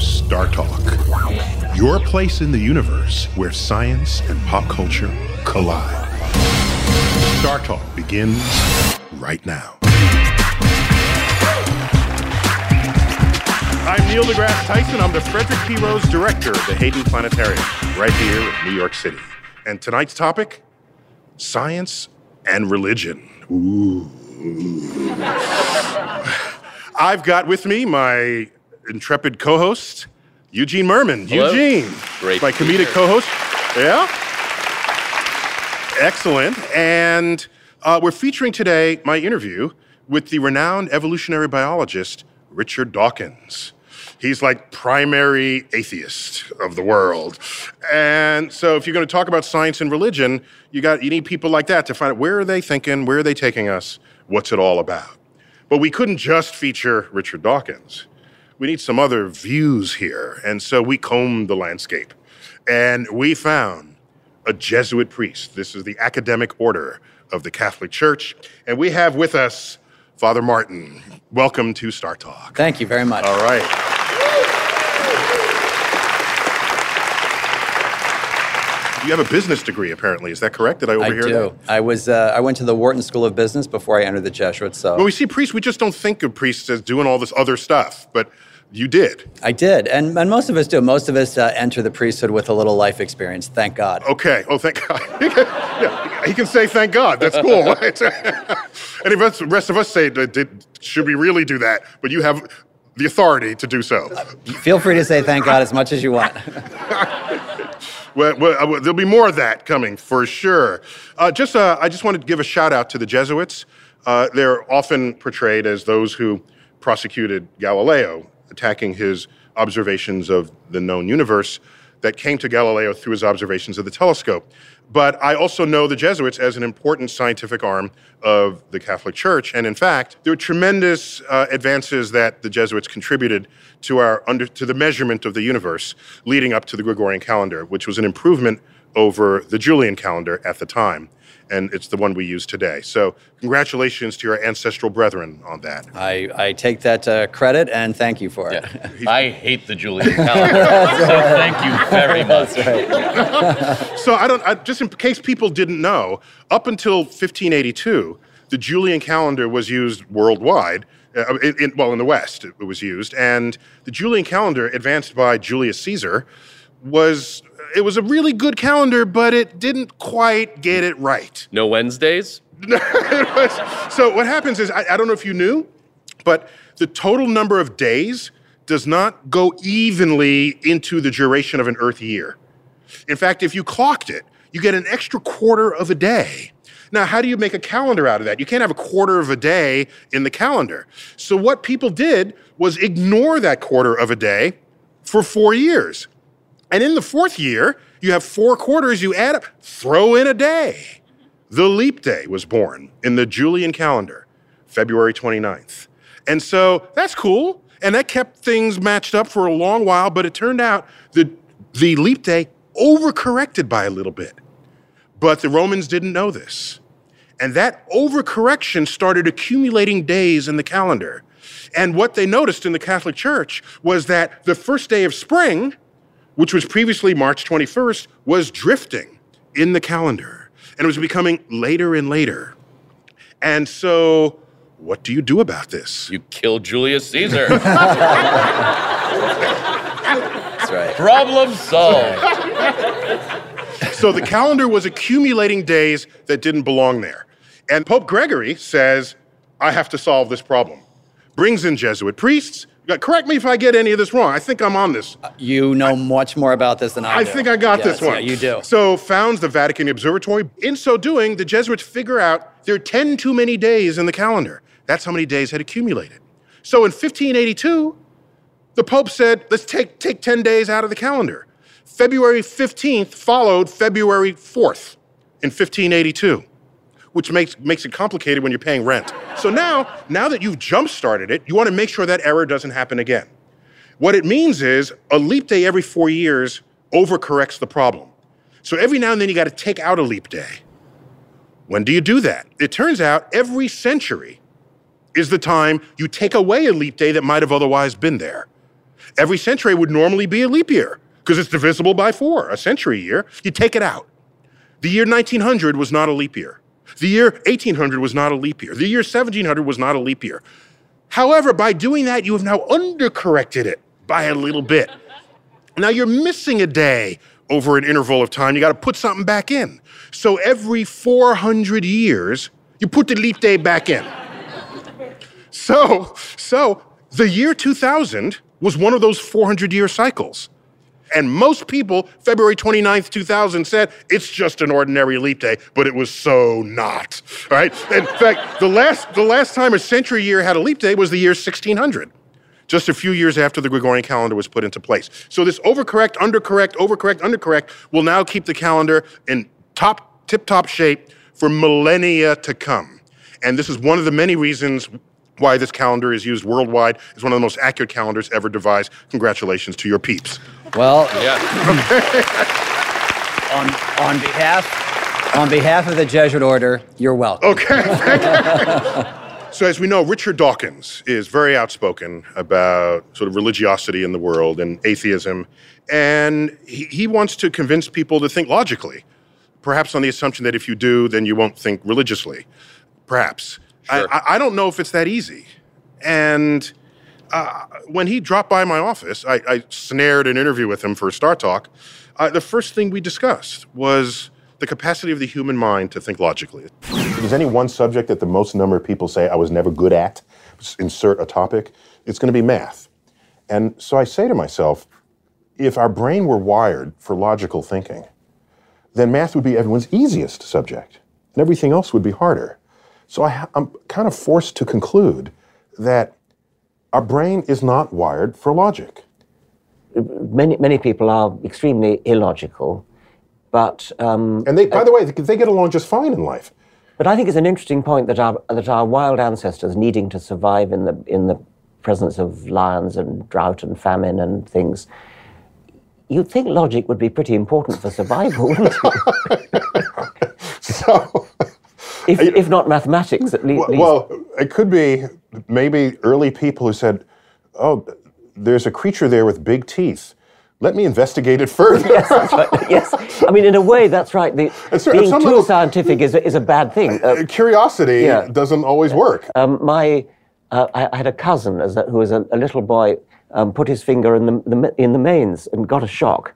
Star Talk, your place in the universe where science and pop culture collide. Star Talk begins right now. I'm Neil deGrasse Tyson. I'm the Frederick P. Rose Director of the Hayden Planetarium, right here in New York City. And tonight's topic science and religion. Ooh. I've got with me my intrepid co host, Eugene Mirman. Hello. Eugene, Great my comedic co host. Yeah? Excellent. And uh, we're featuring today my interview with the renowned evolutionary biologist, Richard Dawkins. He's like primary atheist of the world. And so if you're going to talk about science and religion, you got you need people like that to find out where are they thinking, where are they taking us, what's it all about. But we couldn't just feature Richard Dawkins. We need some other views here. And so we combed the landscape. And we found a Jesuit priest. This is the academic order of the Catholic Church. And we have with us Father Martin. Welcome to Star Talk. Thank you very much. All right. You have a business degree, apparently. Is that correct? Did I I overhear do. that? I was. Uh, I went to the Wharton School of Business before I entered the Jesuits. So When we see priests, we just don't think of priests as doing all this other stuff, but you did. I did, and, and most of us do. Most of us uh, enter the priesthood with a little life experience. Thank God. Okay. Oh, thank God. He can, yeah, he can say thank God. That's cool. And the rest, of us say, "Did- should we really do that? But you have the authority to do so. Feel free to say thank God as much as you want. Well, well, uh, there'll be more of that coming for sure. Uh, just, uh, I just wanted to give a shout out to the Jesuits. Uh, they're often portrayed as those who prosecuted Galileo, attacking his observations of the known universe that came to Galileo through his observations of the telescope. But I also know the Jesuits as an important scientific arm of the Catholic Church. And in fact, there were tremendous uh, advances that the Jesuits contributed to, our under, to the measurement of the universe leading up to the Gregorian calendar, which was an improvement over the Julian calendar at the time. And it's the one we use today. So, congratulations to your ancestral brethren on that. I, I take that uh, credit and thank you for it. I hate the Julian calendar. so thank you very much. So I don't. I, just in case people didn't know, up until 1582, the Julian calendar was used worldwide. Uh, in, in- well, in the West, it was used, and the Julian calendar, advanced by Julius Caesar, was it was a really good calendar, but it didn't quite get it right. No Wednesdays? Was- so what happens is I, I don't know if you knew, but the total number of days does not go evenly into the duration of an Earth year. In fact, if you clocked it, you get an extra quarter of a day. Now, how do you make a calendar out of that? You can't have a quarter of a day in the calendar. So, what people did was ignore that quarter of a day for four years. And in the fourth year, you have four quarters, you add up, throw in a day. The leap day was born in the Julian calendar, February 29th. And so that's cool. And that kept things matched up for a long while, but it turned out that the leap day overcorrected by a little bit. But the Romans didn't know this. And that overcorrection started accumulating days in the calendar. And what they noticed in the Catholic Church was that the first day of spring, which was previously March 21st, was drifting in the calendar. And it was becoming later and later. And so, what do you do about this? You kill Julius Caesar. That's right. Problem solved. so the calendar was accumulating days that didn't belong there. And Pope Gregory says, I have to solve this problem. Brings in Jesuit priests. Correct me if I get any of this wrong. I think I'm on this. Uh, you know much more about this than I, I do. think I got Yes, this one. Yeah, you do. So founds the Vatican Observatory. In so doing, the Jesuits figure out there are 10 too many days in the calendar. That's how many days had accumulated. So in 1582, the Pope said, let's take, take 10 days out of the calendar. February 15th followed February 4th in 1582, which makes, makes it complicated when you're paying rent. So now, now that you've jump started it, you want to make sure that error doesn't happen again. What it means is a leap day every four years overcorrects the problem. So every now and then you got to take out a leap day. When do you do that? It turns out every century is the time you take away a leap day that might have otherwise been there. Every century would normally be a leap year because it's divisible by four, a century year. You take it out. The year 1900 was not a leap year. The year 1800 was not a leap year. The year 1700 was not a leap year. However, by doing that, you have now undercorrected it by a little bit. Now you're missing a day over an interval of time. You got to put something back in. So every 400 years, you put the leap day back in. So, so the year 2000 was one of those 400 year cycles. And most people, February 29th, 2000, said it's just an ordinary leap day, but it was so not. All right? In fact, the last, the last time a century year had a leap day was the year 1600, just a few years after the Gregorian calendar was put into place. So this overcorrect, undercorrect, overcorrect, undercorrect will now keep the calendar in top, tip top shape for millennia to come. And this is one of the many reasons why this calendar is used worldwide. It's one of the most accurate calendars ever devised. Congratulations to your peeps. Well, Yeah. on, on behalf on behalf of the Jesuit order, you're welcome. Okay. so, as we know, Richard Dawkins is very outspoken about sort of religiosity in the world and atheism. And he, he wants to convince people to think logically, perhaps on the assumption that if you do, then you won't think religiously. Perhaps. I, Sure. I, I don't know if it's that easy. And uh, when he dropped by my office, I, I snared an interview with him for a Star Talk. Uh, the first thing we discussed was the capacity of the human mind to think logically. If there's any one subject that the most number of people say I was never good at, insert a topic, it's going to be math. And so I say to myself, if our brain were wired for logical thinking, then math would be everyone's easiest subject, and everything else would be harder. So I, I'm kind of forced to conclude that our brain is not wired for logic. many many people are extremely illogical, but um, And they, by the way, they, get along just fine in life. but I think it's an interesting point that our that our wild ancestors needing to survive in the in the presence of lions and drought and famine and things. You'd think logic would be pretty important for survival, wouldn't it? So. If, if not mathematics, at le- Well, least. well, it could be maybe early people who said, "Oh, there's a creature there with big teeth. Let me investigate it further." yes, I mean, in a way, that's right. The, being too level- scientific is a, is a bad thing. Uh, Curiosity Yeah. doesn't always work. Um, my, uh, I, I had a cousin as a, who was a, a little boy, um, put his finger in the, the in the mains and got a shock.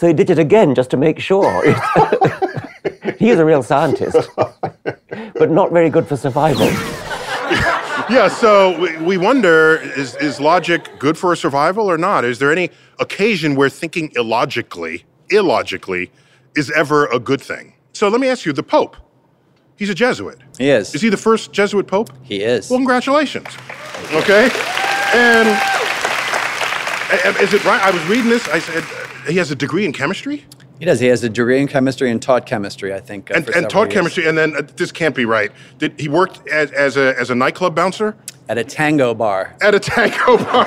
So he did it again just to make sure. he is a real scientist, but not very good for survival. Yeah, so we, we wonder is, is logic good for survival or not? Is there any occasion where thinking illogically, illogically, is ever a good thing? So let me ask you the Pope, he's a Jesuit. He is. Is he the first Jesuit Pope? He is. Well, congratulations. Okay? And a- a- is it right? I was reading this. I said, he has a degree in chemistry He does. He has a degree in chemistry and taught chemistry, I think. uh, and, for and taught years. chemistry, and then uh, this can't be right. Did he worked as, as a as a nightclub bouncer At a tango bar. at a tango bar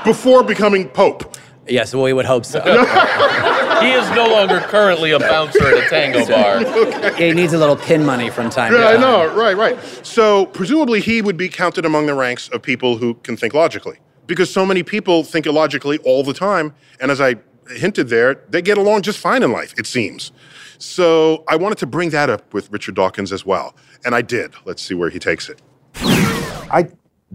before becoming pope? Yes, well, we would hope so. He is no longer currently a bouncer at a tango bar. he needs a little pin money from time to Yeah, I know, right, right. So presumably he would be counted among the ranks of people who can think logically, because so many people think illogically all the time, and as I hinted there, they get along just fine in life. It seems. So I wanted to bring that up with Richard Dawkins as well, and I did. Let's see where he takes it. I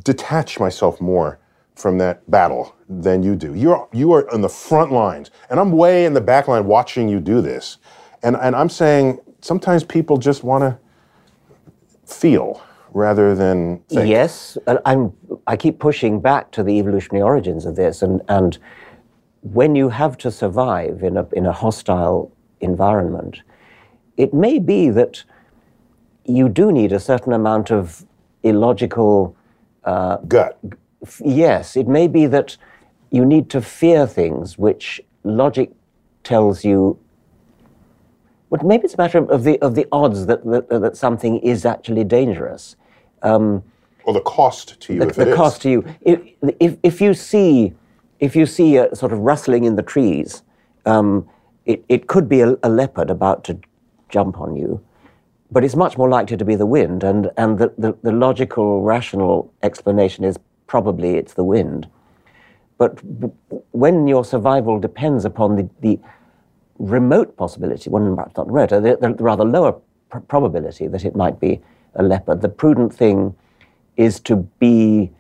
detach myself more from that battle than you do. You're you are on the front lines, and I'm way in the back line watching you do this. And and I'm saying sometimes people just want to feel rather than think. Yes, and I'm. I keep pushing back to the evolutionary origins of this, and and when you have to survive in a in a hostile environment, it may be that you do need a certain amount of illogical. Uh, Gut. f- Yes, it may be that you need to fear things which logic tells you. But maybe it's a matter of, the of the odds that, that that something is actually dangerous. Um, or the cost to you the, if it the cost to you. If, if, if you see if you see a sort of rustling in the trees, um, it, it could be a, a leopard about to jump on you, but it's much more likely to be the wind. And, and the, the, the logical, rational explanation is probably it's the wind. But when your survival depends upon the, the remote possibility, well, perhaps not remote, the, the rather lower pr- probability that it might be a leopard, the prudent thing is to be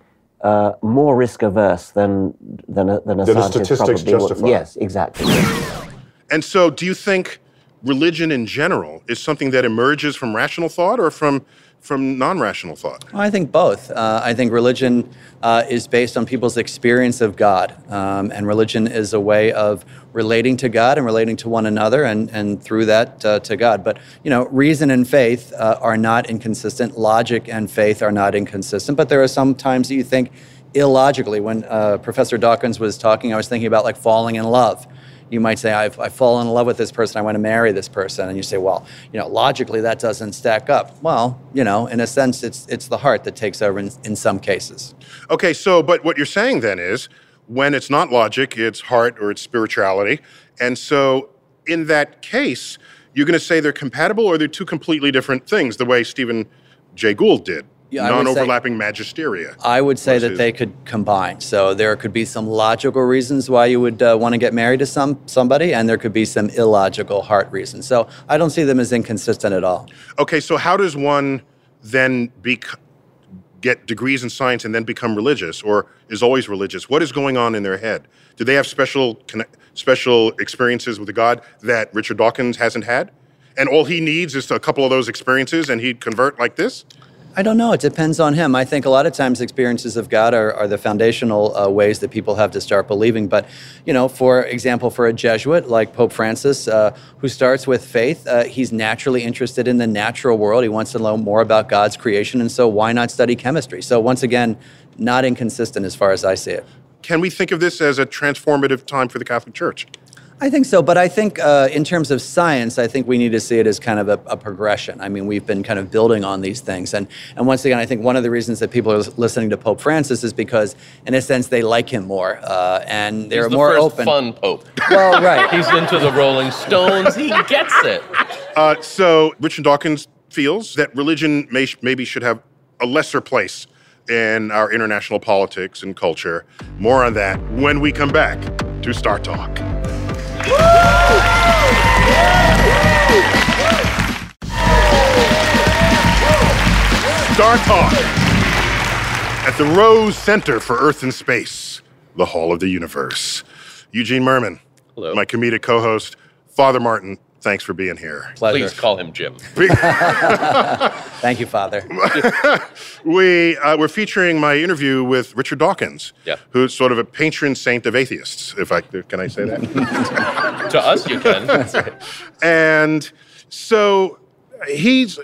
uh, more risk averse than than a, than a Than the scientist statistics probably would- justify. Yes, exactly. And so, do you think religion in general is something that emerges from rational thought or from from non-rational thought? I think both. Uh, I think religion uh, is based on people's experience of God, um, and religion is a way of relating to God and relating to one another, and and through that uh, to God. But you know, reason and faith uh, are not inconsistent. Logic and faith are not inconsistent. But there are some times that you think illogically. When uh, Professor Dawkins was talking, I was thinking about like falling in love you might say, I've, I've fallen in love with this person, I want to marry this person. And you say, well, you know, logically that doesn't stack up. Well, you know, in a sense, it's, it's the heart that takes over in, in some cases. Okay, so but what you're saying then is when it's not logic, it's heart or it's spirituality. And so in that case, you're going to say they're compatible or they're two completely different things, the way Stephen Jay Gould did. Yeah, I would say- Non-overlapping magisteria. I would say that they could combine. So there could be some logical reasons why you would uh, want to get married to some somebody, and there could be some illogical heart reasons. So I don't see them as inconsistent at all. Okay, so how does one then bec get degrees in science and then become religious, or is always religious? What is going on in their head? Do they have special special experiences with God that Richard Dawkins hasn't had, and all he needs is a couple of those experiences, and he'd convert like this? I don't know. It depends on him. I think a lot of times experiences of God are, are the foundational uh, ways that people have to start believing. But, you know, for example, for a Jesuit like Pope Francis, uh, who starts with faith, uh, he's naturally interested in the natural world. He wants to know more about God's creation. And so why not study chemistry? So, once again, not inconsistent as far as I see it. Can we think of this as a transformative time for the Catholic Church? I think so, but I think uh, in terms of science, I think we need to see it as kind of a, a progression. I mean, we've been kind of building on these things, and and once again, I think one of the reasons that people are listening to Pope Francis is because, in a sense, they like him more, uh, and they're He's the more first open. fun pope. Well, right. He's into the Rolling Stones. He gets it. Uh, so Richard Dawkins feels that religion may, maybe should have a lesser place in our international politics and culture. More on that when we come back to Star Talk. Star Talk at the Rose Center for Earth and Space, the Hall of the Universe. Eugene Mirman, Hello. my comedic co-host, Father Martin. Thanks for being here. Pleasure. Please call him Jim. Thank you, Father. We uh, we're featuring my interview with Richard Dawkins, Yeah. who's sort of a patron saint of atheists. If I can I say that? to us, you can. and so he's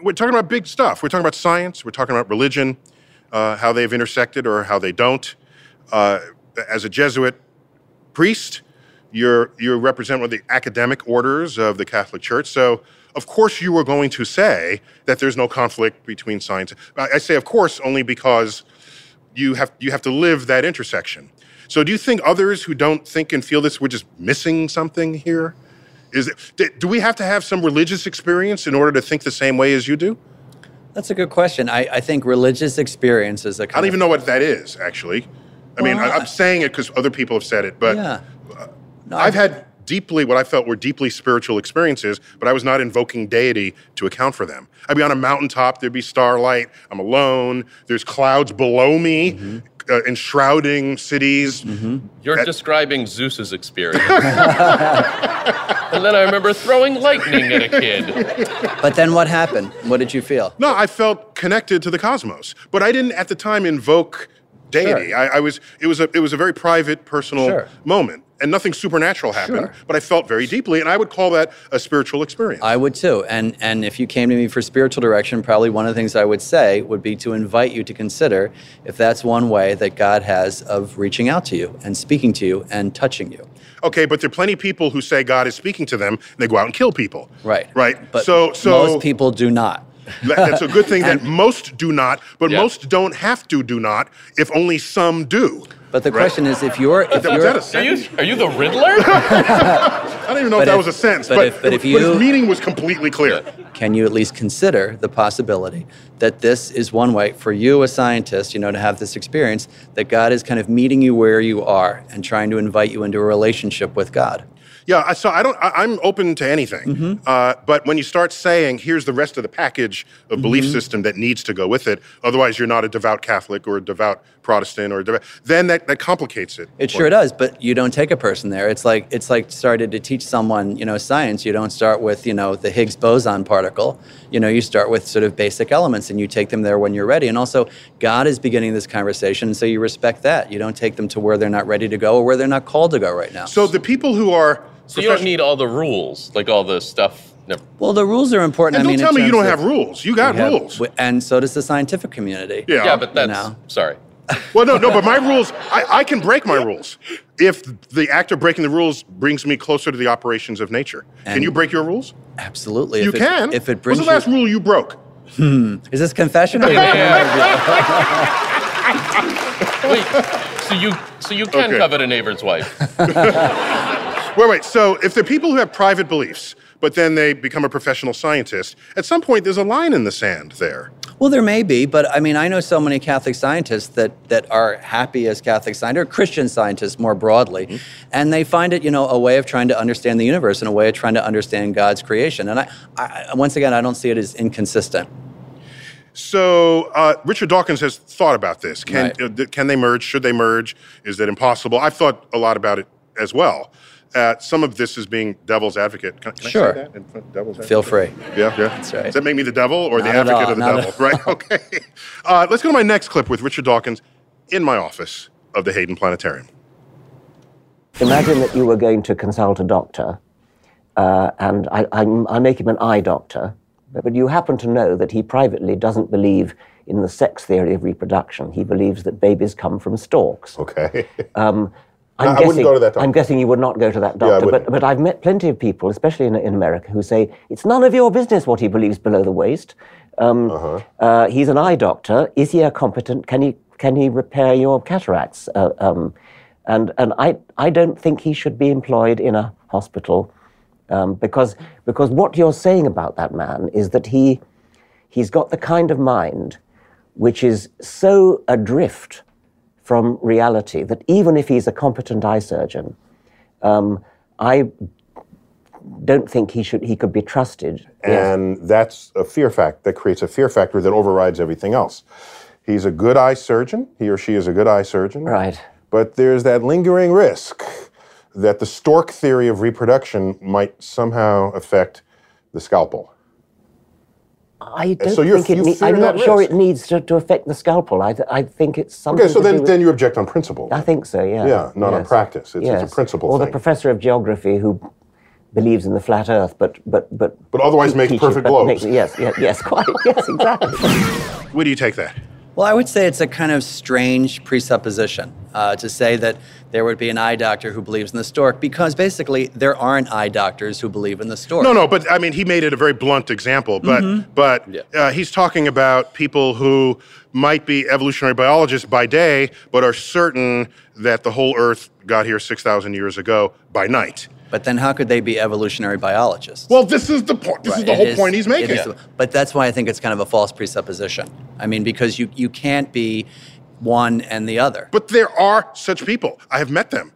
we're talking about big stuff. We're talking about science. We're talking about religion, uh, how they've intersected or how they don't. Uh, as a Jesuit priest, You're you represent one of the academic orders of the Catholic Church. So of course you are going to say that there's no conflict between science. I, say of course only because you have you have to live that intersection. So do you think others who don't think and feel this we're just missing something here? Is it, do we have to have some religious experience in order to think the same way as you do? That's a good question. I, I think religious experience is a I kind don't even know what that is, actually. I mean, Well, I, I'm saying it because other people have said it, but yeah. Uh, No, I've had deeply what I felt were deeply spiritual experiences, but I was not invoking deity to account for them. I'd be on a mountaintop, there'd be starlight, I'm alone, there's clouds below me, Mm-hmm. uh, enshrouding cities. You're That- describing Zeus's experience. and then I remember throwing lightning at a kid. But then what happened? What did you feel? No, I felt connected to the cosmos, but I didn't at the time invoke deity. Sure. I, I was it was a it was a very private, personal Sure. moment, and nothing supernatural happened. Sure. But I felt very deeply, and I would call that a spiritual experience. I would too. And and if you came to me for spiritual direction, probably one of the things I would say would be to invite you to consider if that's one way that God has of reaching out to you and speaking to you and touching you. Okay, but there are plenty of people who say God is speaking to them, and they go out and kill people. Right. Right. But so, so most people do not. that's a good thing that most do not, but Yeah. most don't have to do not. If only some do. But the Right. question is if you're if Was you're that a Are you, are you the Riddler? I don't even know But if that if- was a sentence, but but, if- but if his meaning was completely clear. can you at least consider the possibility that this is one way for you, a scientist, you know, to have this experience that God is kind of meeting you where you are and trying to invite you into a relationship with God? Yeah, I- so I don't. I, I'm open to anything, Mm-hmm. uh, but when you start saying, "Here's the rest of the package of belief Mm-hmm. system system that needs to go with it," otherwise you're not a devout Catholic or a devout Protestant or a devout, then that, that complicates it. It sure does, but you don't take a person there. It's like it's like started to teach someone, you know, science. You don't start with, you know, the Higgs boson particle. You know, you start with sort of basic elements and you take them there when you're ready. And also, God is beginning this conversation, so you respect that. You don't take them to where they're not ready to go or where they're not called to go right now. So the people who are so you don't need all the rules, like all the stuff. No. well, the rules are important. And I don't mean, tell me you don't have rules. You got we have- rules. and so does the scientific community. yeah. Yeah, but that's know. sorry. Well, no, no, but my rules, I, I can break my rules if the act of breaking the rules brings me closer to the operations of nature. can you break your rules? absolutely. You if it, can. If it brings What's the last you, rule you broke? Hmm. is this confession? Or Wait, so you so you can Okay. covet a neighbor's wife? Wait, wait. So if there are people who have private beliefs, but then they become a professional scientist, at some point there's a line in the sand there. Well, there may be, but I mean, I know so many Catholic scientists that that are happy as Catholic scientists, or Christian scientists more broadly, Mm-hmm. and they find it, you know, a way of trying to understand the universe and a way of trying to understand God's creation. And I, I once again, I don't see it as inconsistent. So uh, Richard Dawkins has thought about this. Can Right. uh, can they merge? Should they merge? Is that impossible? I've thought a lot about it as well. Uh, some of this is being devil's advocate. Can, can Sure. I say that? in front- Feel free. Yeah, yeah. That's right. Does that make me the devil or the Not at advocate all, of the not devil? Right. Okay. Uh, let's go to my next clip with Richard Dawkins in my office of the Hayden Planetarium. Imagine that you were going to consult a doctor, uh, and I, I'm, I make him an eye doctor, but, but you happen to know that he privately doesn't believe in the sex theory of reproduction. He believes that babies come from storks. Okay. Um, No, I wouldn't go to that doctor. I'm guessing you would not go to that doctor. Yeah, but, but I've met plenty of people, especially in, in America, who say it's none of your business what he believes below the waist. Um, Uh-huh. uh, he's an eye doctor. Is he a competent? Can he can he repair your cataracts? Uh, um, and and I I don't think he should be employed in a hospital um, because because what you're saying about that man is that he he's got the kind of mind which is so adrift from reality that even if he's a competent eye surgeon, um, I don't think he should he could be trusted. Yes. And that's a fear fact that creates a fear factor that overrides everything else. He's a good eye surgeon. He or she is a good eye surgeon. Right. But there's that lingering risk that the stork theory of reproduction might somehow affect the scalpel. I don't so you're- think it. Ne- fear I'm not that sure risk? it needs to, to affect the scalpel. I, th- I think it's something. Okay, so to then, do with- then you object on principle. I think so. Yeah. Yeah, not on practice. It's- it's a Yes. principle Or the professor of geography who believes in the flat Earth, but but but But otherwise te- makes perfect but globes. makes- yes, yes, yes, quite. Yes, exactly. Where do you take that? Well, I would say it's a kind of strange presupposition uh, to say that there would be an eye doctor who believes in the stork because basically there aren't eye doctors who believe in the stork. No, no, but I mean, he made it a very blunt example. But Mm-hmm. but Yeah. uh, he's talking about people who might be evolutionary biologists by day, but are certain that the whole Earth got here six thousand years ago by night. But then how could they be evolutionary biologists? Well, this is the point. This is the it whole is- point he's making. is- but that's why I think it's kind of a false presupposition. I mean, because you, you can't be one and the other. But there are such people. I have met them,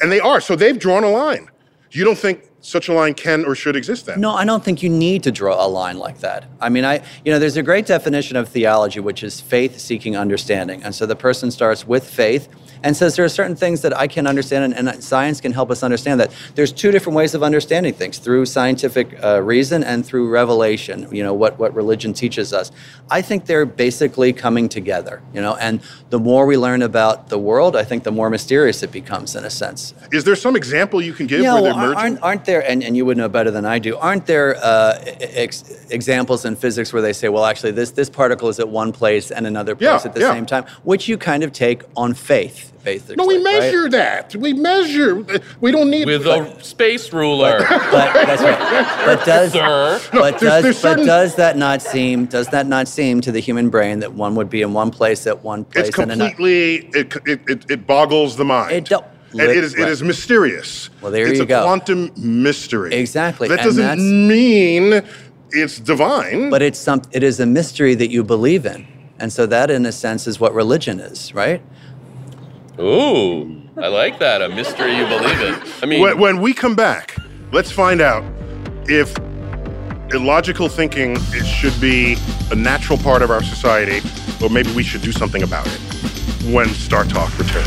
and they are. So they've drawn a line. You don't think such a line can or should exist then? No, I don't think you need to draw a line like that. I mean, I you know, there's a great definition of theology, which is faith seeking understanding. And so the person starts with faith and says there are certain things that I can understand, and, and science can help us understand that. There's two different ways of understanding things: through scientific uh, reason and through revelation. You know what what religion teaches us. I think they're basically coming together. You know, and the more we learn about the world, I think the more mysterious it becomes, in a sense. Is there some example you can give Yeah, where well, they're merging? aren't, aren't there, and, and you would know better than I do, aren't there uh, ex- examples in physics where they say, well, actually, this, this particle is at one place and another place Yeah, at the yeah. same time, which you kind of take on faith, basically. no, we right? measure that. We measure. We don't need With a space ruler. But that's right. But does, Sir. but, there's- does, there's but certain- does that not seem does that not seem to the human brain that one would be in one place at one place It's and another? completely. It, it, it, it boggles the mind. It don't- And it is. It Right. is mysterious. Well, there it's you a quantum mystery. Exactly, That doesn't that's- mean it's divine. But it's some it is a mystery that you believe in. And so that in a sense is what religion is, right? Ooh, I like that. A mystery you believe in. I mean, when, when we come back, let's find out if illogical thinking it should be a natural part of our society, or maybe we should do something about it. When Star Talk returns.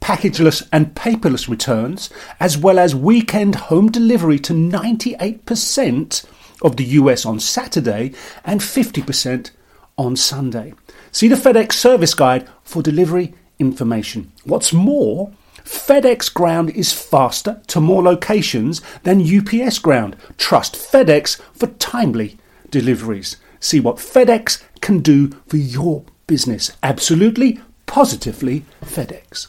packageless and paperless returns, as well as weekend home delivery to 98% of the US on Saturday and 50% on Sunday. See the FedEx service guide for delivery information. What's more, FedEx Ground is faster to more locations than UPS Ground. Trust FedEx for timely deliveries. See what FedEx can do for your business. Absolutely, positively FedEx.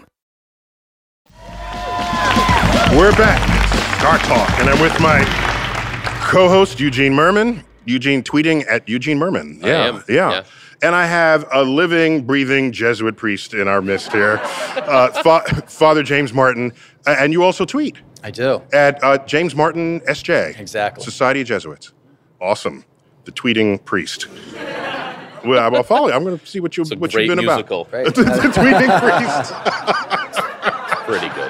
We're back. Star Talk, and I'm with my co-host Eugene Mirman. Eugene tweeting at Eugene Mirman. I am, Yeah. yeah. And I have a living, breathing Jesuit priest in our midst here, uh, Fa- Father James Martin, uh, and you also tweet I do. at uh, James Martin SJ. Exactly. Society of Jesuits. Awesome. The tweeting priest. well, I'll follow you. I'm going to see what you It's a what great you've been musical. about. the Tweeting Priest. Pretty good.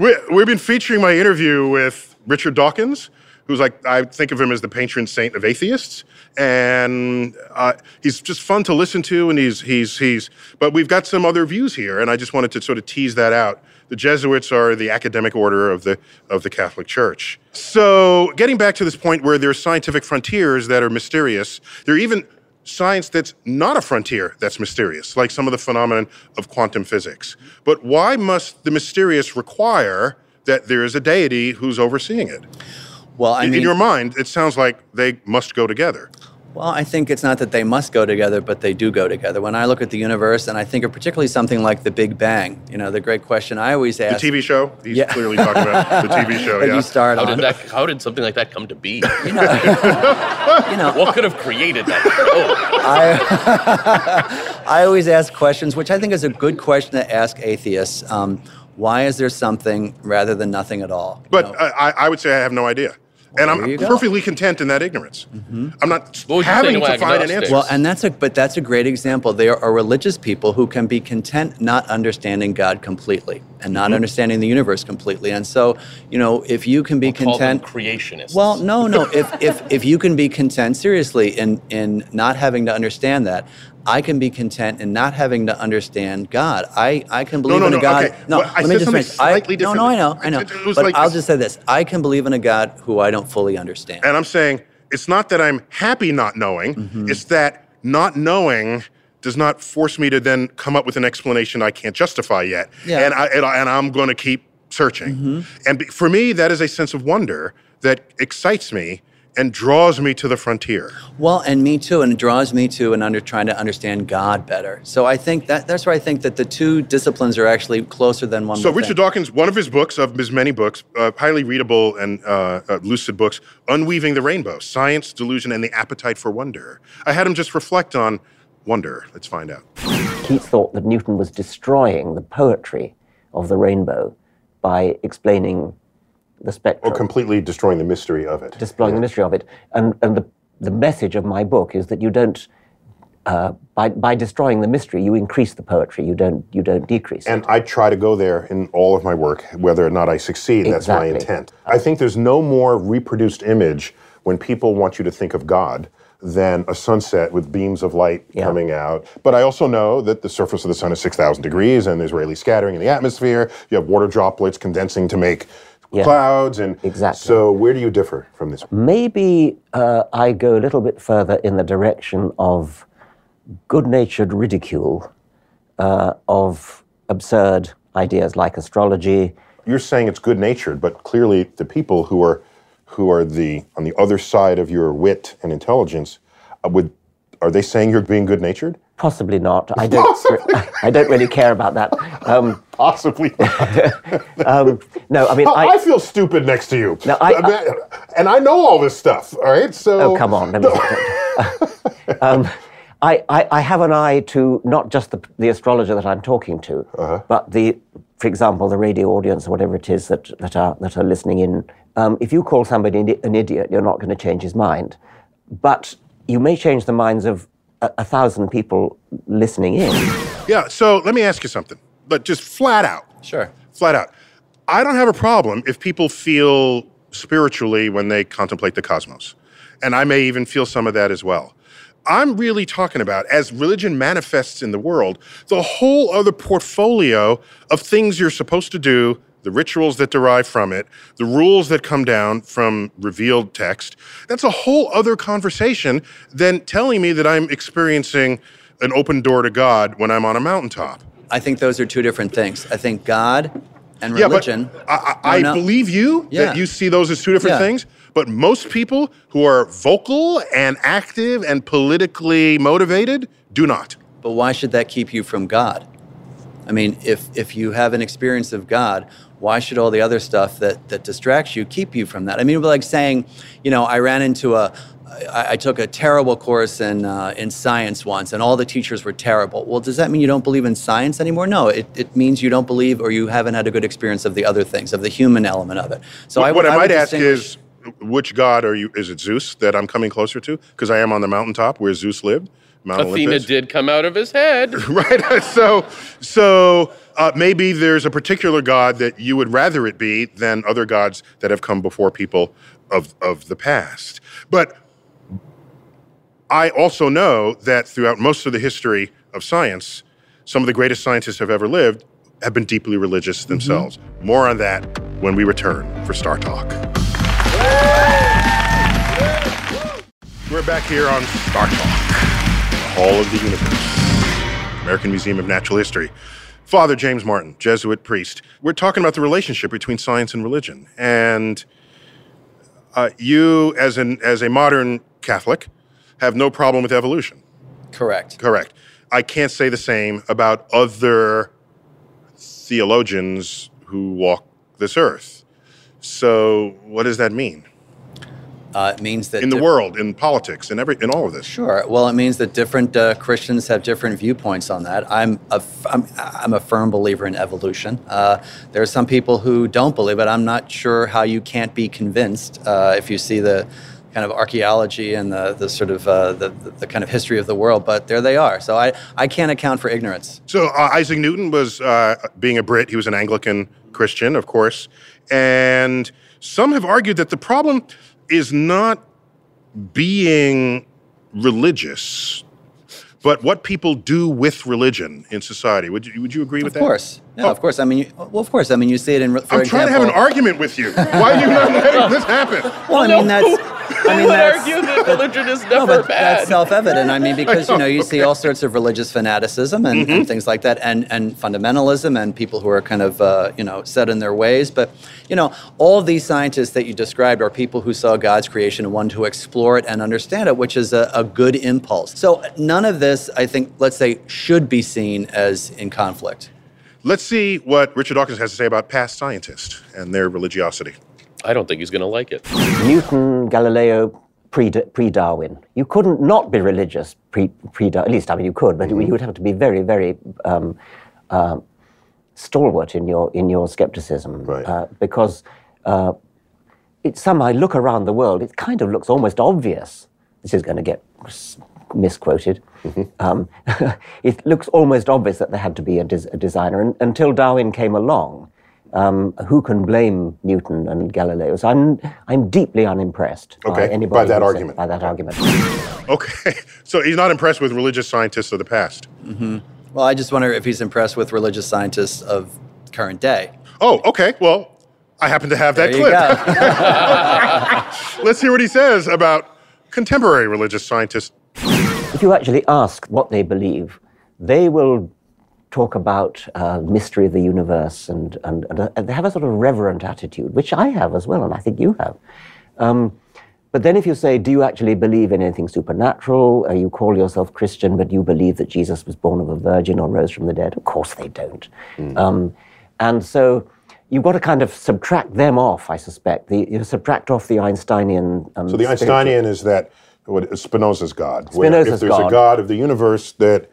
We, we've been featuring my interview with Richard Dawkins, who's like, I think of him as the patron saint of atheists. And uh, he's just fun to listen to, and he's, he's, he's, but we've got some other views here, and I just wanted to sort of tease that out. The Jesuits are the academic order of the, of the Catholic Church. So, getting back to this point where there are scientific frontiers that are mysterious, there are even science that's not a frontier that's mysterious, like some of the phenomenon of quantum physics. But why must the mysterious require that there is a deity who's overseeing it? Well, I mean, in your mind, it sounds like they must go together. Well, I think it's not that they must go together, but they do go together. When I look at the universe, and I think of particularly something like the Big Bang, you know, the great question I always ask. The. TV show? He's Yeah. clearly talking about the TV show, that yeah. you start How on. did that? How did something like that come to be? you know, What could have created that? Oh, I, I always ask questions, which I think is a good question to ask atheists. Um, why is there something rather than nothing at all? You But know, I, I- I would say I have no idea. And I'm go. perfectly content in that ignorance. Mm-hmm. I'm not What would you say having to to find an answer. well, and that's a but that's a great example. There are religious people who can be content not understanding God completely and not mm-hmm. understanding the universe completely. And so, you know, if you can be call them content, creationists. Well, no, no. If if if you can be content seriously in in not having to understand that, I can be content in not having to understand God. I I can believe no, in a no, God. okay. No, Well, I let me just finish. I, no, no, I know. I know. It- it but like I'll this. just say this: I can believe in a God who I don't fully understand. And I'm saying it's not that I'm happy not knowing, Mm-hmm. it's that not knowing does not force me to then come up with an explanation I can't justify yet. Yeah. And, I, and, I'm going to keep searching. Mm-hmm. And for me, that is a sense of wonder that excites me and draws me to the frontier. Well, and me too, and it draws me to and under trying to understand God better. So I think that that's where I think that the two disciplines are actually closer than one. So would Richard think. Dawkins, one of his books, of his many books, uh, highly readable and uh, uh, lucid books, Unweaving the Rainbow, Science, Delusion, and the Appetite for Wonder. I had him just reflect on wonder. Let's find out. Keats thought that Newton was destroying the poetry of the rainbow by explaining the spectrum, Or completely destroying the mystery of it. destroying the mystery of it. And, and the, the message of my book is that you don't, uh, by, by destroying the mystery, you increase the poetry, you don't, you don't decrease it. And I try to go there in all of my work, whether or not I succeed. That's my intent. I think there's no more reproduced image when people want you to think of God than a sunset with beams of light Yeah. coming out. But I also know that the surface of the sun is 6,000 degrees and there's Rayleigh scattering in the atmosphere. You have water droplets condensing to make Yeah. clouds. And Exactly. so, where do you differ from this? Maybe uh, I go a little bit further in the direction of good natured ridicule uh, of absurd ideas like astrology. You're saying it's good natured, but clearly the people who are who are the on the other side of your wit and intelligence uh, would are they saying you're being good natured? Possibly not. I don't. I don't really care about that. Um, Possibly. um, no, I mean, I, I, feel stupid next to you. No, I- and I know all this stuff. All right, so Oh, come on. Let me um, I, I, I have an eye to not just the, the astrologer that I'm talking to, Uh-huh. but the, for example, the radio audience or whatever it is that, that, are, that are listening in. Um, if you call somebody an, an idiot, you're not going to change his mind. But you may change the minds of a, a thousand people listening in. Yeah, so let me ask you something, but just flat out. Sure. Flat out. I don't have a problem if people feel spiritually when they contemplate the cosmos. And I may even feel some of that as well. I'm really talking about, as religion manifests in the world, the whole other portfolio of things you're supposed to do, the rituals that derive from it, the rules that come down from revealed text. That's a whole other conversation than telling me that I'm experiencing an open door to God when I'm on a mountaintop. I think those are two different things. I think God and Yeah, religion. but I, I, I No, believe you Yeah. that you see those as two different Yeah. things. But most people who are vocal and active and politically motivated do not. But why should that keep you from God? I mean, if if you have an experience of God, why should all the other stuff that that distracts you keep you from that? I mean, it'd be like saying, you know, I ran into a I, I took a terrible course in uh, in science once, and all the teachers were terrible. Well, does that mean you don't believe in science anymore? No, it, it means you don't believe or you haven't had a good experience of the other things, of the human element of it. So I what would, I, would might ask is which god are you? Is it Zeus that I'm coming closer to? Because I am on the mountaintop where Zeus lived, Mount Athena Olympus. did come out of his head. right? So, so uh, maybe there's a particular god that you would rather it be than other gods that have come before people of of the past. But I also know that throughout most of the history of science, some of the greatest scientists have ever lived have been deeply religious themselves. More on that when we return for Star Talk. We're back here on Star Talk, Hall of the Universe, American Museum of Natural History. Father James Martin, Jesuit priest. We're talking about the relationship between science and religion. And uh, you, as, an, as a modern Catholic, have no problem with evolution. Correct. Correct. I can't say the same about other theologians who walk this earth. So, what does that mean Uh, it means that in the diff- world, in politics, in every, in all of this? Sure. Well, it means that different uh, Christians have different viewpoints on that. I'm a, f- I'm, I'm a firm believer in evolution. Uh, there are some people who don't believe it. I'm not sure how you can't be convinced uh, if you see the kind of archaeology and the, the sort of uh, the, the kind of history of the world. But there they are. So I, I can't account for ignorance. So uh, Isaac Newton was, uh, being a Brit, he was an Anglican Christian, of course, and some have argued that the problem is not being religious, but what people do with religion in society. Would you, would you agree with Of that? course. Yeah, of oh. course. I mean, you, well, of course. I mean, you see it in. For I'm trying to have an argument with you. Why are you not letting this happen? Well, I mean, that's. I mean, Who would argue that religion is never No, but bad? that's self-evident. I mean, because you know you see all sorts of religious fanaticism and, Mm-hmm. and things like that, and and fundamentalism, and people who are kind of uh, you know set in their ways. But you know, all of these scientists that you described are people who saw God's creation and wanted to explore it and understand it, which is a, a good impulse. So none of this, I think, let's say, should be seen as in conflict. Let's see what Richard Dawkins has to say about past scientists and their religiosity. I don't think he's going to like it. Newton, Galileo, pre pre Darwin. You couldn't not be religious pre pre At least, I mean, you could, but you would have to be very, very um, uh, stalwart in your in your skepticism, Right. uh, because uh, it somehow I look around the world. It kind of looks almost obvious. This is going to get s- misquoted. Um, it looks almost obvious that there had to be a, des- a designer, and, until Darwin came along. Um, who can blame Newton and Galileo? So I'm, I'm deeply unimpressed Okay, by anybody by that who said- argument. By that argument. Okay, so he's not impressed with religious scientists of the past. Well, I just wonder if he's impressed with religious scientists of current day. Oh, okay. Well, I happen to have that There you clip. go. Let's hear what he says about contemporary religious scientists. if you actually ask what they believe, they will talk about uh, mystery of the universe and, and, and, uh, they have a sort of reverent attitude, which I have as well, and I think you have. Um, but then if you say, do you actually believe in anything supernatural? Uh, you call yourself Christian, but you believe that Jesus was born of a virgin or rose from the dead? Of course they don't. Um, and so you've got to kind of subtract them off, I suspect. The, you subtract off the Einsteinian. Um, So the spiritual- Einsteinian is that what Spinoza's God. Spinoza's if there's a God. God of the universe that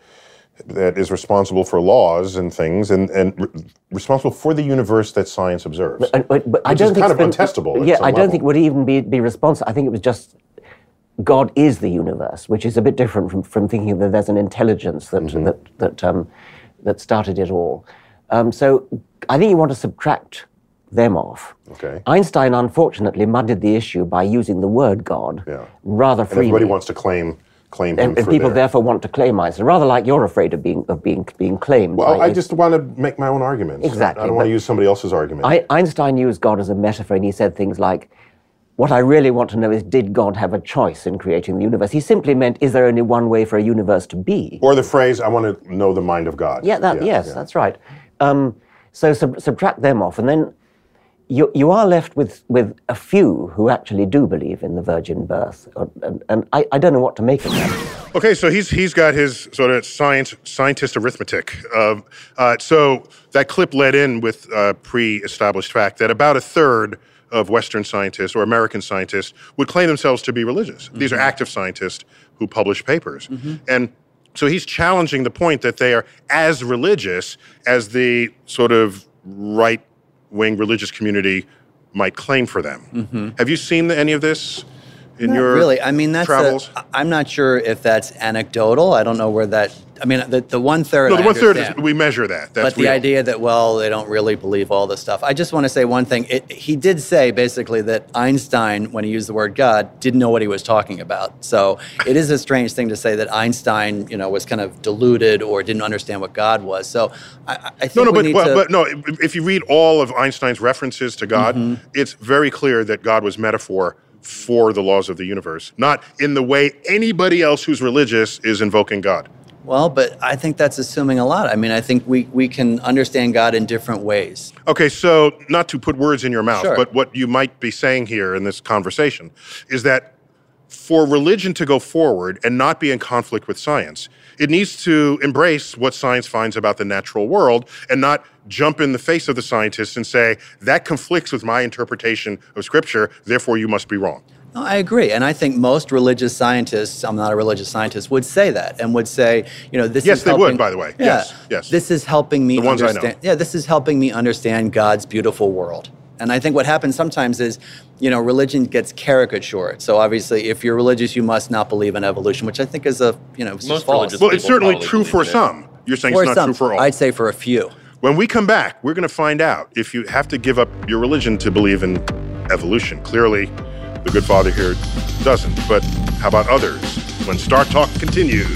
that is responsible for laws and things, and, and re- responsible for the universe that science observes. But, but, but I Which don't is think kind of Spin- untestable Yeah, I don't level. think would even be be responsible. I think it was just God is the universe, which is a bit different from, from thinking that there's an intelligence that Mm-hmm. that that um, that started it all. Um, so I think you want to subtract them off. Okay. Einstein unfortunately muddied the issue by using the word God Yeah. rather and freely. everybody wants to claim claim and, and people their- therefore want to claim Einstein, rather like you're afraid of being of being being claimed. Well, I just want to make my own arguments. Exactly, I don't want to use somebody else's argument. I, Einstein used God as a metaphor, and he said things like, What I really want to know is, did God have a choice in creating the universe? He simply meant, Is there only one way for a universe to be? or the phrase, "I want to know the mind of God." Yeah, that, yes, yeah. that's right. Um, so sub- subtract them off, and then you, you are left with, with a few who actually do believe in the virgin birth. And, and I, I don't know what to make of that. Okay, so he's he's got his sort of science scientist arithmetic. Of, uh, so that clip led in with uh, pre-established fact that about a third of Western scientists or American scientists would claim themselves to be religious. These are active scientists who publish papers, and so he's challenging the point that they are as religious as the sort of right-wing religious community might claim for them. Mm-hmm. Have you seen any of this in Not your really. I mean, that's. travels? I'm not sure if that's anecdotal. I don't know where that. I mean, the, the one third. no, the I one third is we measure that. That's but the real. idea that well they don't really believe all this stuff i just want to say one thing it, he did say basically that einstein when he used the word god didn't know what he was talking about so it is a strange thing to say that einstein you know was kind of deluded or didn't understand what god was so i, I think No, no, but, well, to, but no. if- If you read all of Einstein's references to God, Mm-hmm. it's very clear that God was metaphor for the laws of the universe, not in the way anybody else who's religious is invoking God. well but i think that's assuming a lot i mean i think we, we can understand god in different ways Okay, so not to put words in your mouth, Sure. but what you might be saying here in this conversation is that for religion to go forward and not be in conflict with science, it needs to embrace what science finds about the natural world and not jump in the face of the scientists and say, that conflicts with my interpretation of scripture, therefore you must be wrong. No, I agree, and I think most religious scientists. I'm not a religious scientist. Would say that and would say, you know, this. Yes, is Yes, they would, by the way. Yeah, Yes, yes. This is helping me The ones I know. Yeah, this is helping me understand God's beautiful world. And I think what happens sometimes is, you know, religion gets caricatured. So obviously, if you're religious, you must not believe in evolution, which I think is a, you know, is Most false. Well, it's certainly true for it. some. You're saying For it's not some, true for all. I'd say for a few. When we come back, we're going to find out if you have to give up your religion to believe in evolution. Clearly, the good father here doesn't. But how about others? When Star Talk continues.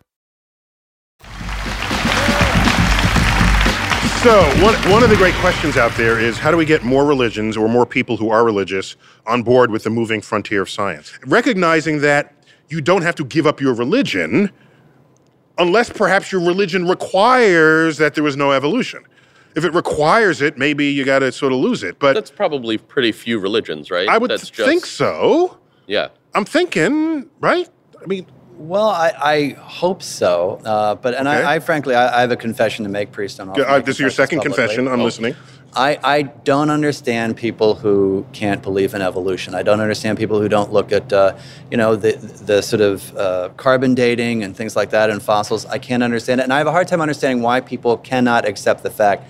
So, one, one of the great questions out there is how do we get more religions or more people who are religious on board with the moving frontier of science? Recognizing that you don't have to give up your religion unless perhaps your religion requires that there was no evolution. If it requires it, maybe you got to sort of lose it. But That's probably pretty few religions, right? I would That's think so. Yeah. I'm thinking, right? I mean, Well, I, I hope so, uh, but and Okay. I, I frankly I, I have a confession to make, priest. Don't uh, this is your second publicly. confession. I'm Oh. listening. I, I don't understand people who can't believe in evolution. I don't understand people who don't look at, uh, you know, the, the sort of uh, carbon dating and things like that and fossils. I can't understand it. And I have a hard time understanding why people cannot accept the fact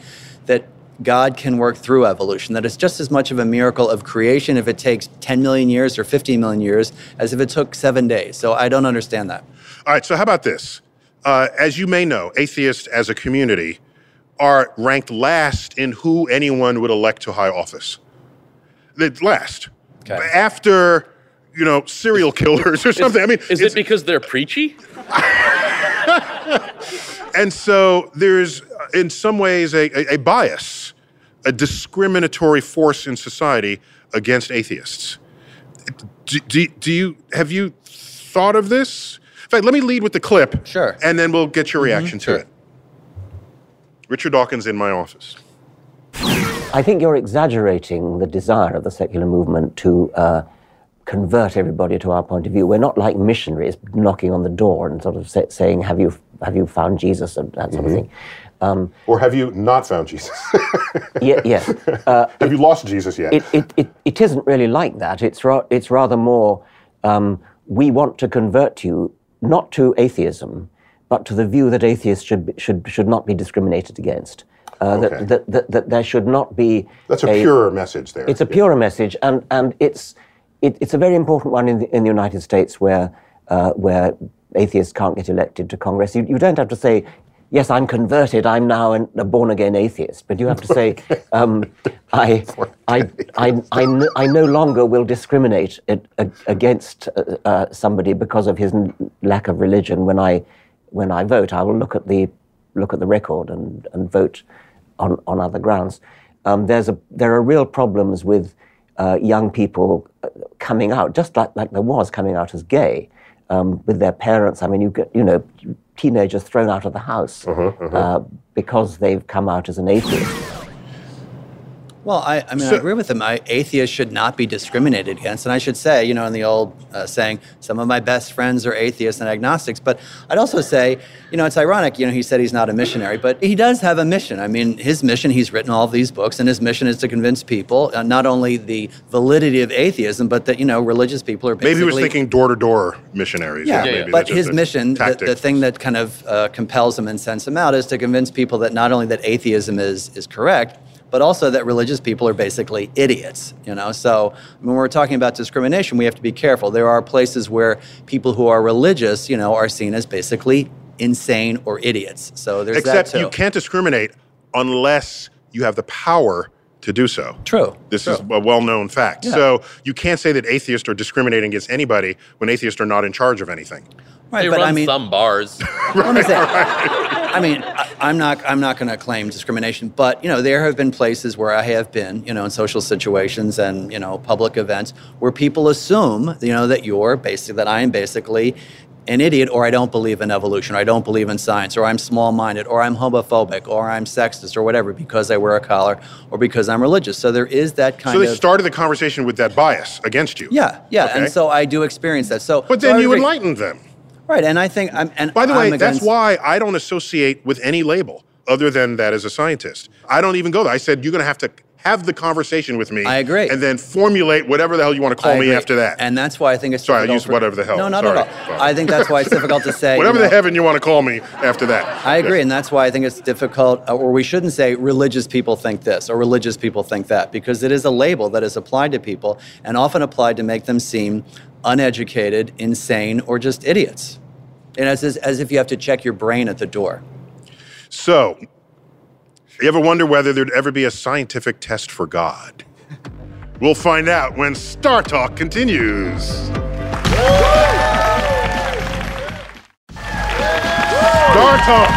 that God can work through evolution, that it's just as much of a miracle of creation if it takes 10 million years or 15 million years as if it took seven days. So I don't understand that. All right, so how about this? Uh, as you may know, atheists as a community are ranked last in who anyone would elect to high office. They're last. Okay. After, you know, serial killers or something. I mean, Is it because they're preachy? and so there's, in some ways, a, a, a bias, a discriminatory force in society against atheists. Do, do, do you have you thought of this? In fact, let me lead with the clip. Sure. And then we'll get your reaction to Sure. it. Richard Dawkins in my office. I think you're exaggerating the desire of the secular movement to uh, convert everybody to our point of view. We're not like missionaries knocking on the door and sort of say, saying, "Have you have you found Jesus?" and that sort of thing. Um, Or have you not found Jesus? yeah, yes. Uh, have you lost Jesus yet? it, it, it, it isn't really like that. It's, ra- it's rather more um, we want to convert you not to atheism, but to the view that atheists should, be, should, should not be discriminated against. Uh, Okay. that, that, that, that there should not be. That's a, purer message there. It's a purer message, and, and it's, it, it's a very important one in the, in the United States where, uh, where atheists can't get elected to Congress. You, you don't have to say, yes, I'm converted, I'm now an, a born again atheist, but you have to say, um, I, I, I, I, no, I no longer will discriminate against uh, uh, somebody because of his n- lack of religion when I, when I vote. I will look at the, look at the record and, and vote on, on other grounds. Um, there's a, there are real problems with uh, young people uh, coming out, just like, like there was coming out as gay. Um, with their parents. I mean, you get, you know, teenagers thrown out of the house uh, because they've come out as an atheist. Well, I, I mean, I agree with him. I, atheists should not be discriminated against. And I should say, you know, in the old uh, saying, some of my best friends are atheists and agnostics. But I'd also say, you know, it's ironic, you know, he said he's not a missionary, but he does have a mission. I mean, his mission, he's written all of these books, and his mission is to convince people uh, not only the validity of atheism, but that, you know, religious people are basically. Maybe he was thinking door to door missionaries. Yeah, Maybe but that's just his mission, the, the thing that kind of uh, compels him and sends him out, is to convince people that not only that atheism is is correct, but also that religious people are basically idiots. You know, so when we're talking about discrimination, we have to be careful. There are places where people who are religious, you know, are seen as basically insane or idiots. So there's Except that too. you can't discriminate unless you have the power to do so. True. This is a well known fact. Yeah. So you can't say that atheists are discriminating against anybody when atheists are not in charge of anything. Right, they but run I mean, some bars. let me say, I mean, I, I'm not, I'm not going to claim discrimination, but you know, there have been places where I have been, you know, in social situations and you know, public events where people assume, you know, that you're basically, that I am basically an idiot, or I don't believe in evolution, or I don't believe in science, or I'm small-minded, or I'm homophobic, or I'm sexist, or whatever, because I wear a collar, or because I'm religious. So there is that kind of So they of. started the conversation with that bias against you. yeah, yeah, Okay. and so I do experience that. So, But then I you agree. enlightened them. Right? And I think I'm. And By the way, that's why I don't associate with any label other than that as a scientist. I don't even go there. I said you're going to have to have the conversation with me. I agree. And then formulate whatever the hell you want to call me after that. And that's why I think it's Sorry, I used for- whatever the hell. No, not Sorry. at all. Sorry. I think that's why it's difficult to say. Whatever you the heaven you want to call me after that. I agree, and that's why I think it's difficult, uh, or we shouldn't say religious people think this or religious people think that, because it is a label that is applied to people and often applied to make them seem uneducated, insane, or just idiots. And as, as, if you have to check your brain at the door. So, you ever wonder whether there'd ever be a scientific test for God? We'll find out when Star Talk continues. Star Talk.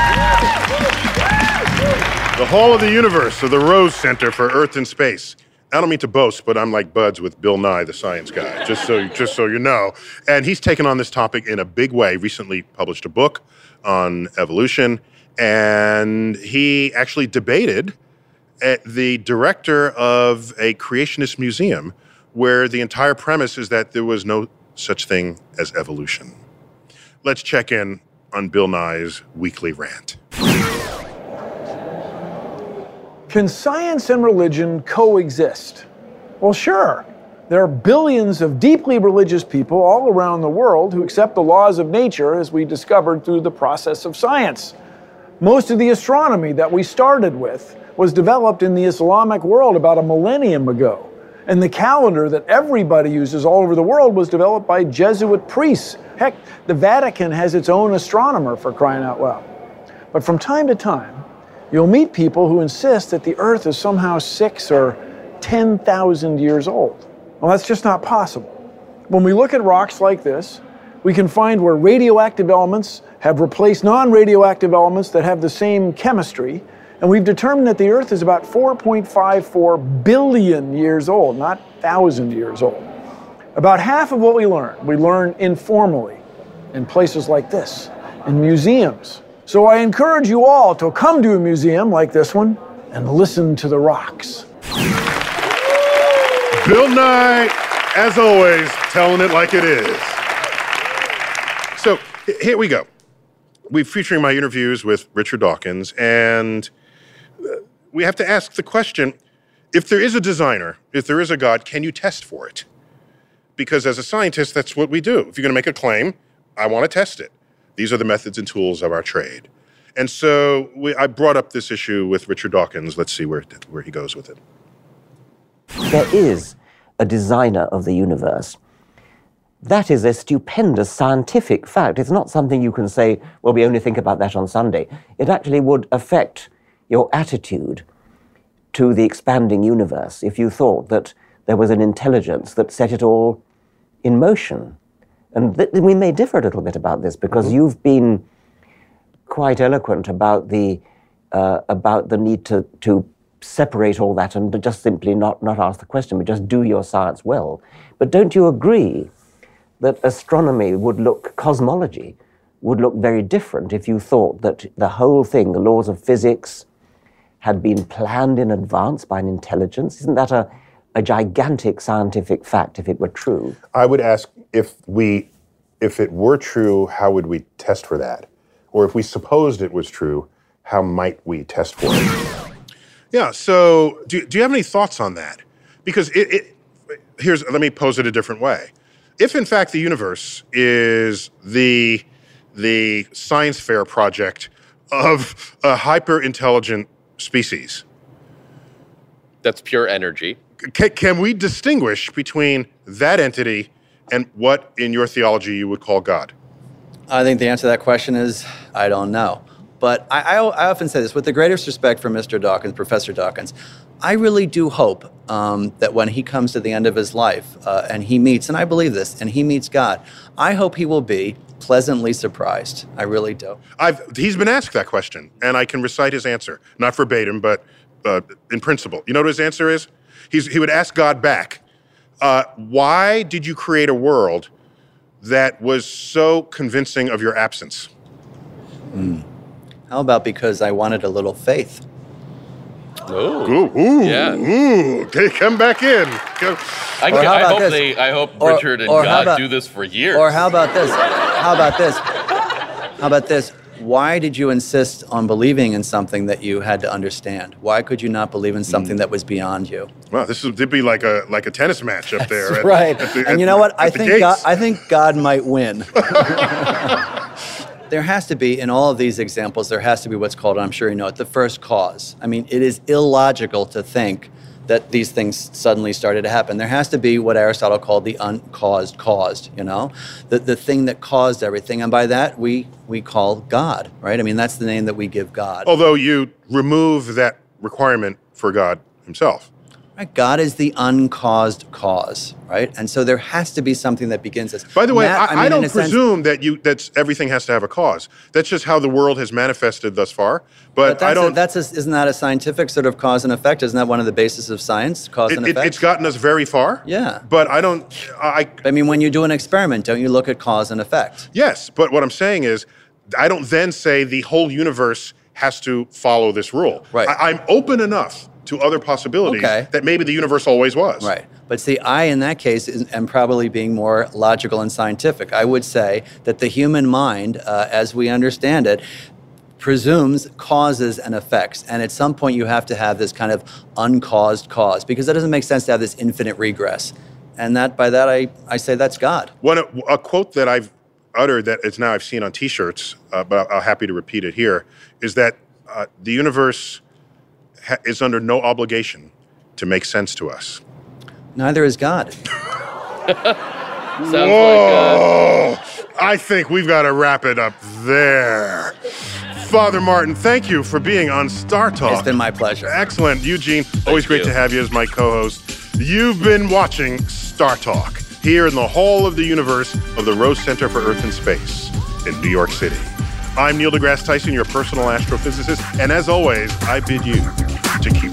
The Hall of the Universe of the Rose Center for Earth and Space. I don't mean to boast, but I'm like buds with Bill Nye, the science guy. Just so, just so you know, and he's taken on this topic in a big way. Recently, published a book on evolution, and he actually debated at the director of a creationist museum, where the entire premise is that there was no such thing as evolution. Let's check in on Bill Nye's weekly rant. Can science and religion coexist? Well, sure. There are billions of deeply religious people all around the world who accept the laws of nature as we discovered through the process of science. Most of the astronomy that we started with was developed in the Islamic world about a millennium ago. And the calendar that everybody uses all over the world was developed by Jesuit priests. Heck, the Vatican has its own astronomer for crying out loud. But from time to time, you'll meet people who insist that the Earth is somehow six or 10,000 years old. Well, that's just not possible. When we look at rocks like this, we can find where radioactive elements have replaced non radioactive elements that have the same chemistry, and we've determined that the Earth is about 4.54 billion years old, not thousand years old. About half of what we learn, we learn informally in places like this, in museums. So I encourage you all to come to a museum like this one and listen to the rocks. Bill Nye, as always, telling it like it is. So here we go. We're featuring my interviews with Richard Dawkins, and uh, we have to ask the question if there is a designer, if there is a God, can you test for it? Because as a scientist, that's what we do. If you're going to make a claim, I want to test it. These are the methods and tools of our trade. And so we, I brought up this issue with Richard Dawkins. Let's see where, where he goes with it. There is a designer of the universe. That is a stupendous scientific fact. It's not something you can say, well, we only think about that on Sunday. It actually would affect your attitude to the expanding universe if you thought that there was an intelligence that set it all in motion. And th- we may differ a little bit about this because you've been quite eloquent about the uh, about the need to to separate all that and just simply not not ask the question, but just do your science well. But don't you agree that astronomy would look, cosmology would look very different if you thought that the whole thing, the laws of physics, had been planned in advance by an intelligence. Isn't that a, a gigantic scientific fact if it were true? I would ask if we, if it were true, how would we test for that? Or if we supposed it was true, how might we test for it? Yeah. So, do, do you have any thoughts on that? Because it, it here's let me pose it a different way. If in fact the universe is the the science fair project of a hyper intelligent species, That's pure energy. can, can we distinguish between that entity and what in your theology you would call God? I think the answer to that question is I don't know. But I, I, I often say this with the greatest respect for Mr. Dawkins, Professor Dawkins. I really do hope um, that when he comes to the end of his life uh, and he meets, and I believe this, and he meets God, I hope he will be pleasantly surprised. I really do. I've, he's been asked that question, and I can recite his answer, not verbatim, but uh, in principle. You know what his answer is? He's, he would ask God back, uh, Why did you create a world that was so convincing of your absence? How about because I wanted a little faith? Ooh. Ooh, ooh, Yeah. ooh. Okay, come back in. Come- I, Or how I hope this? they. I hope Or- Richard and or God about- do this for years. Or how about this? How about this? How about this? Why did you insist on believing in something that you had to understand? Why could you not believe in something hmm. that was beyond you? Wow, this would be like a like a tennis match up there. at- right. at the- and at- you know what? I think God. I think God might win. there has to be in all of these examples. There has to be what's called, I'm sure you know it, the first cause. I mean, it is illogical to think that these things suddenly started to happen. There has to be what Aristotle called the uncaused caused. You know, the the thing that caused everything, and by that we we call God. Right. I mean, that's the name that we give God. Although you remove that requirement for God himself. Right? God is the uncaused cause, right? And so there has to be something that begins this. By the way, Matt, I, I, mean, in don't a sense- presume that you that's everything has to have a cause. That's just how the world has manifested thus far. But, But I don't. A, that's a, isn't that a scientific sort of cause and effect? Isn't that one of the basis of science, cause it, and it, effect? it's gotten us very far. Yeah. But I don't. I I mean, when you do an experiment, don't you look at cause and effect? yes. But what I'm saying is, I don't then say the whole universe has to follow this rule. Right. I, I'm open enough to other possibilities Okay. that maybe the universe always was. Right. But see, I, in that case, is, am probably being more logical and scientific. I would say that the human mind, uh, as we understand it, presumes causes and effects. And at some point, you have to have this kind of uncaused cause because it doesn't make sense to have this infinite regress. And that, by that, I, I say that's God. One a quote that I've uttered that is now I've seen on T-shirts, uh, but I'm happy to repeat it here, is that uh, the universe ha- is under no obligation to make sense to us. Neither is God. Sounds like. Uh, Oh, I think we've got to wrap it up there. Father Martin, thank you for being on Star Talk. It's been my pleasure. Excellent. Eugene, always great you. to have you as my co host. You've been watching Star Talk here in the Hall of the Universe of the Rose Center for Earth and Space in New York City. I'm Neil deGrasse Tyson, your personal astrophysicist, and as always, I bid you to keep